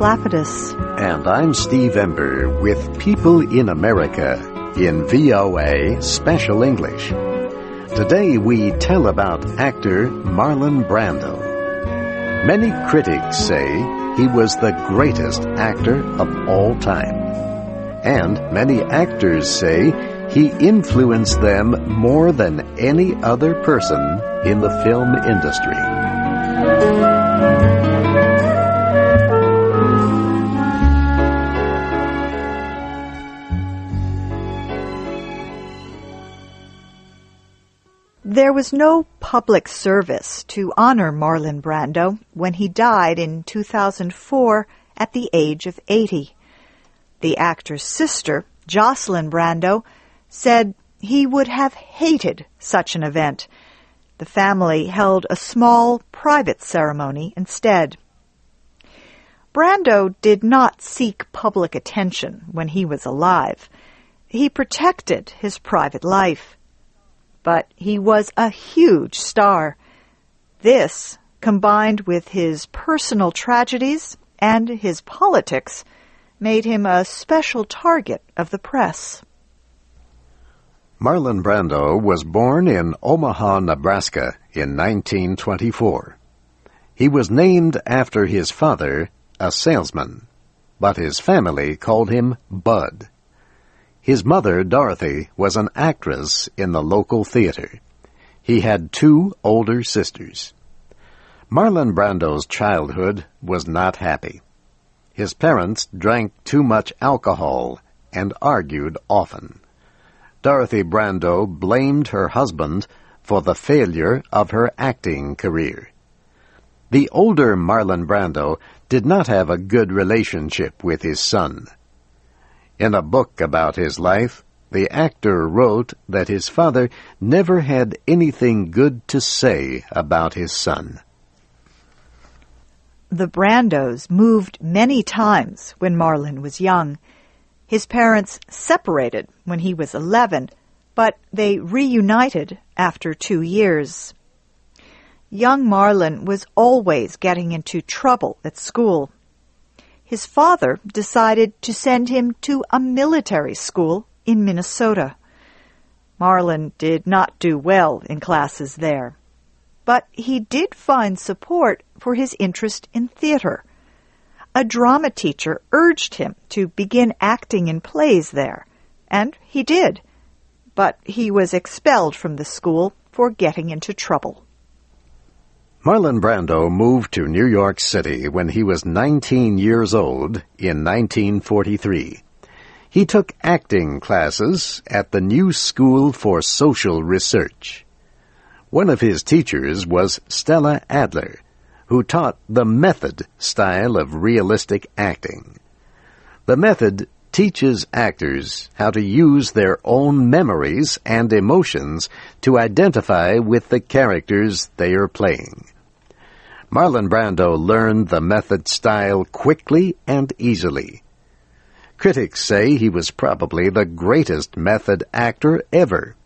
Lapidus. And I'm Steve Ember with People in America in VOA Special English. Today we tell about actor Marlon Brando. Many critics say he was the greatest actor of all time. And many actors say he influenced them more than any other person in the film industry. There was no public service to honor Marlon Brando when he died in 2004 at the age of 80. The actor's sister, Jocelyn Brando, said he would have hated such an event. The family held a small private ceremony instead. Brando did not seek public attention when he was alive. He protected his private life. But he was a huge star. This, combined with his personal tragedies and his politics, made him a special target of the press. Marlon Brando was born in Omaha, Nebraska in 1924. He was named after his father, a salesman, but his family called him Bud. His mother, Dorothy, was an actress in the local theater. He had two older sisters. Marlon Brando's childhood was not happy. His parents drank too much alcohol and argued often. Dorothy Brando blamed her husband for the failure of her acting career. The older Marlon Brando did not have a good relationship with his son. In a book about his life, the actor wrote that his father never had anything good to say about his son. The Brandos moved many times when Marlon was young. His parents separated when he was 11, but they reunited after two years. Young Marlon was always getting into trouble at school. His father decided to send him to a military school in Minnesota. Marlon did not do well in classes there, but he did find support for his interest in theater a drama teacher urged him to begin acting in plays there, and he did. But he was expelled from the school for getting into trouble. Marlon Brando moved to New York City when he was 19 years old in 1943. He took acting classes at the New School for Social Research. One of his teachers was Stella Adler, who taught the method style of realistic acting. The method teaches actors how to use their own memories and emotions to identify with the characters they are playing. Marlon Brando learned the method style quickly and easily. Critics say he was probably the greatest method actor ever.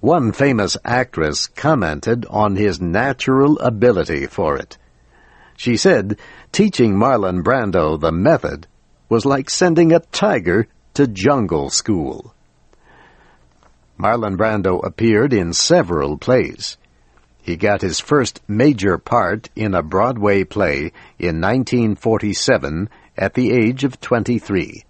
One famous actress commented on his natural ability for it. She said teaching Marlon Brando the method was like sending a tiger to jungle school. Marlon Brando appeared in several plays. He got his first major part in a Broadway play in 1947 at the age of 23.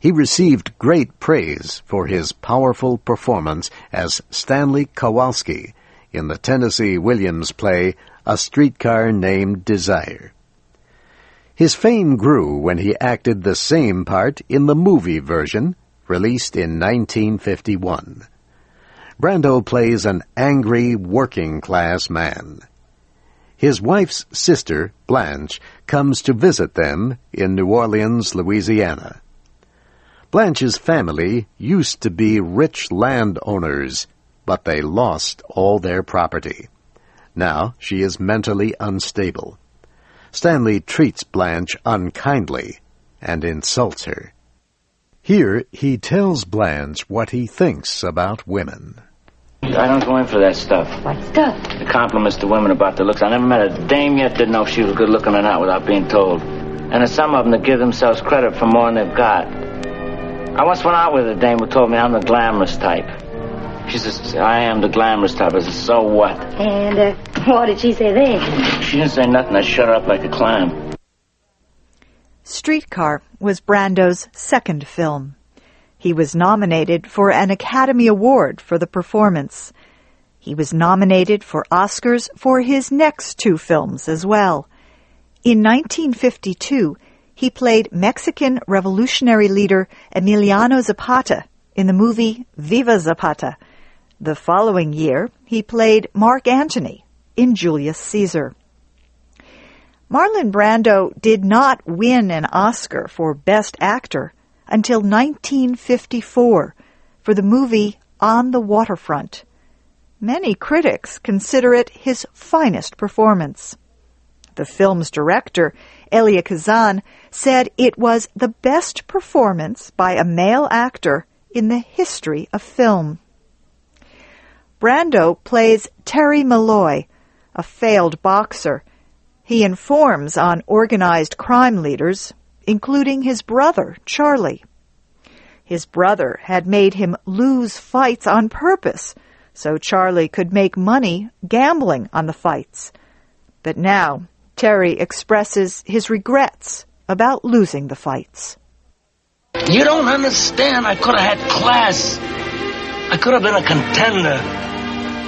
He received great praise for his powerful performance as Stanley Kowalski in the Tennessee Williams play A Streetcar Named Desire. His fame grew when he acted the same part in the movie version, released in 1951. Brando plays an angry working class man. His wife's sister, Blanche, comes to visit them in New Orleans, Louisiana. Blanche's family used to be rich landowners, but they lost all their property. Now she is mentally unstable. Stanley treats Blanche unkindly and insults her. Here he tells Blanche what he thinks about women. I don't go in for that stuff. What stuff? The compliments to women about their looks. I never met a dame yet didn't know if she was good looking or not without being told. And there's some of them that give themselves credit for more than they've got. I once went out with a dame who told me I'm the glamorous type. She says, I am the glamorous type. I said, so what? And uh, what did she say then? She didn't say nothing. I shut her up like a clam. Streetcar was Brando's second film. He was nominated for an Academy Award for the performance. He was nominated for Oscars for his next two films as well. In 1952, he played Mexican revolutionary leader Emiliano Zapata in the movie Viva Zapata. The following year, he played Mark Antony in Julius Caesar. Marlon Brando did not win an Oscar for Best Actor until 1954 for the movie On the Waterfront. Many critics consider it his finest performance. The film's director, Elia Kazan, said it was the best performance by a male actor in the history of film. Brando plays Terry Malloy, a failed boxer. He informs on organized crime leaders, including his brother, Charlie. His brother had made him lose fights on purpose so Charlie could make money gambling on the fights. But now Terry expresses his regrets about losing the fights. You don't understand. I could have had class. I could have been a contender.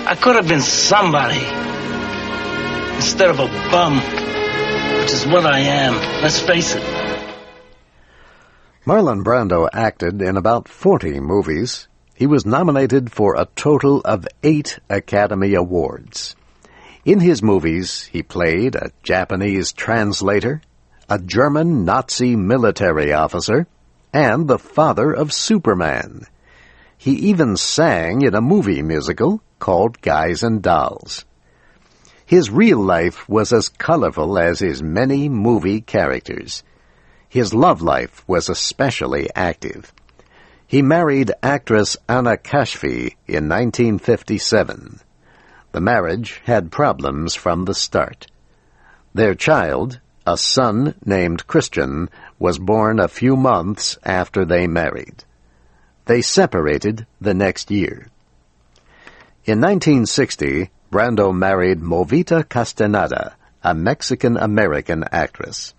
I could have been somebody. Instead of a bum, which is what I am. Let's face it. Marlon Brando acted in about 40 movies. He was nominated for a total of eight Academy Awards. In his movies, he played a Japanese translator, a German Nazi military officer, and the father of Superman. He even sang in a movie musical called Guys and Dolls. His real life was as colorful as his many movie characters. His love life was especially active. He married actress Anna Kashfi in 1957. The marriage had problems from the start. Their child, a son named Christian, was born a few months after they married. They separated the next year. In 1960, Brando married Movita Castaneda, a Mexican-American actress.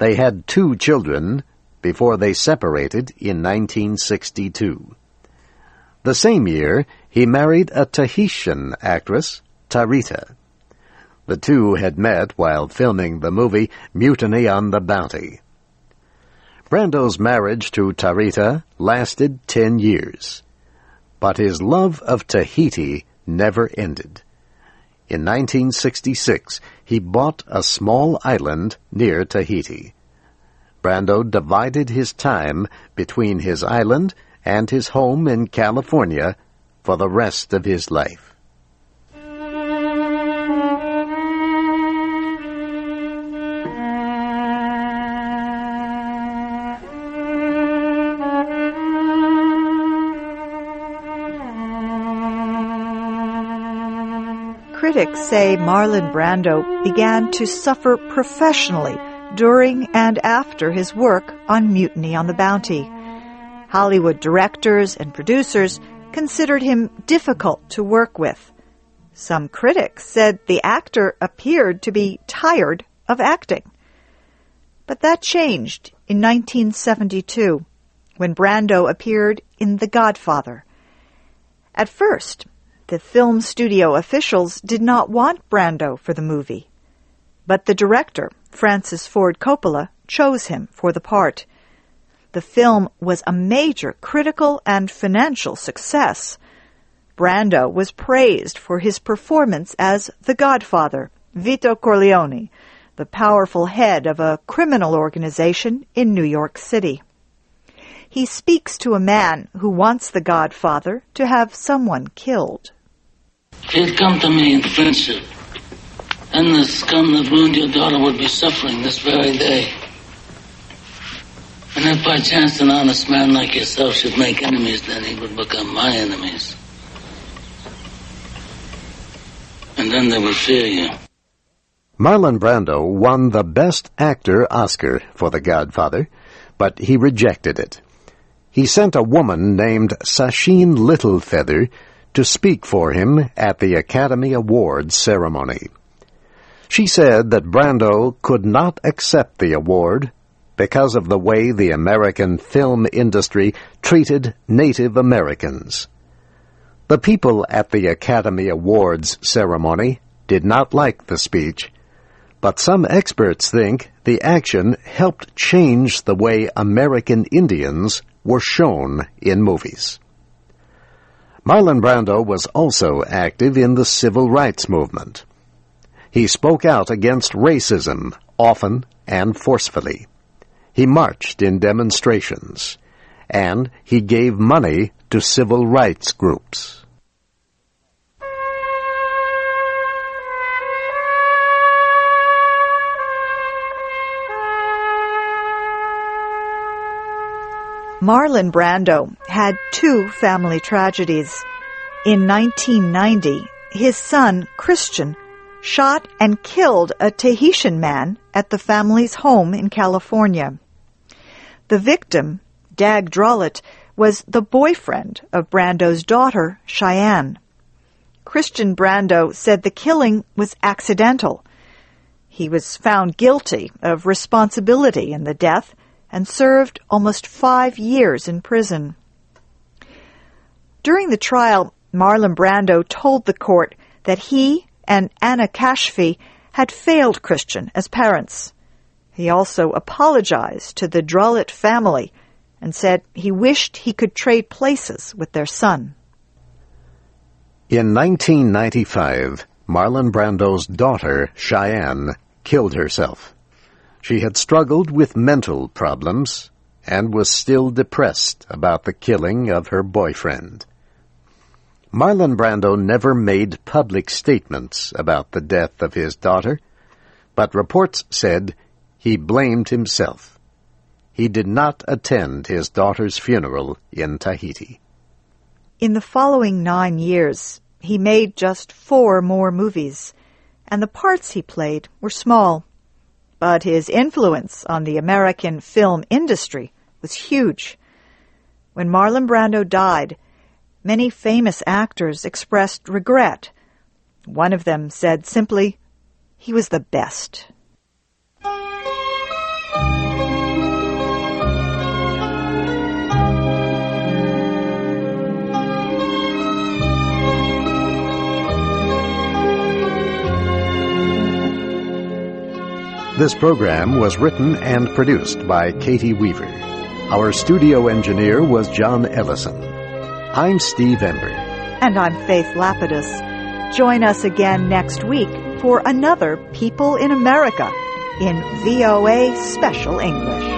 They had two children before they separated in 1962. The same year, he married a Tahitian actress, Tarita. The two had met while filming the movie Mutiny on the Bounty. Brando's marriage to Tarita lasted ten years but his love of Tahiti never ended. In 1966, he bought a small island near Tahiti. Brando divided his time between his island and his home in California for the rest of his life. Critics say Marlon Brando began to suffer professionally during and after his work on Mutiny on the Bounty. Hollywood directors and producers considered him difficult to work with. Some critics said the actor appeared to be tired of acting. But that changed in 1972 when Brando appeared in The Godfather. At first, the film studio officials did not want Brando for the movie. But the director, Francis Ford Coppola, chose him for the part. The film was a major critical and financial success. Brando was praised for his performance as the Godfather, Vito Corleone, the powerful head of a criminal organization in New York City. He speaks to a man who wants the Godfather to have someone killed. He'd come to me in friendship. And the scum that ruined your daughter would be suffering this very day. And if by chance an honest man like yourself should make enemies, then he would become my enemies. And then they would fear you. Marlon Brando won the Best Actor Oscar for The Godfather, but he rejected it. He sent a woman named Sacheen Littlefeather to speak for him at the Academy Awards ceremony. She said that Brando could not accept the award because of the way the American film industry treated Native Americans. The people at the Academy Awards ceremony did not like the speech, but some experts think the action helped change the way American Indians were shown in movies. Marlon Brando was also active in the civil rights movement. He spoke out against racism often and forcefully. He marched in demonstrations, and he gave money to civil rights groups. Marlon Brando had two family tragedies. In 1990, his son, Christian, shot and killed a Tahitian man at the family's home in California. The victim, Dag Drolet, was the boyfriend of Brando's daughter, Cheyenne. Christian Brando said the killing was accidental. He was found guilty of responsibility in the death and served almost five years in prison. During the trial, Marlon Brando told the court that he and Anna Kashfi had failed Christian as parents. He also apologized to the Drolet family and said he wished he could trade places with their son. In 1995, Marlon Brando's daughter, Cheyenne, killed herself. She had struggled with mental problems and was still depressed about the killing of her boyfriend. Marlon Brando never made public statements about the death of his daughter, but reports said he blamed himself. He did not attend his daughter's funeral in Tahiti. In the following nine years, he made just four more movies, and the parts he played were small but his influence on the American film industry was huge. When Marlon Brando died, many famous actors expressed regret. One of them said simply, he was the best. This program was written and produced by Katie Weaver. Our studio engineer was John Ellison. I'm Steve Ember. And I'm Faith Lapidus. Join us again next week for another People in America in VOA Special English.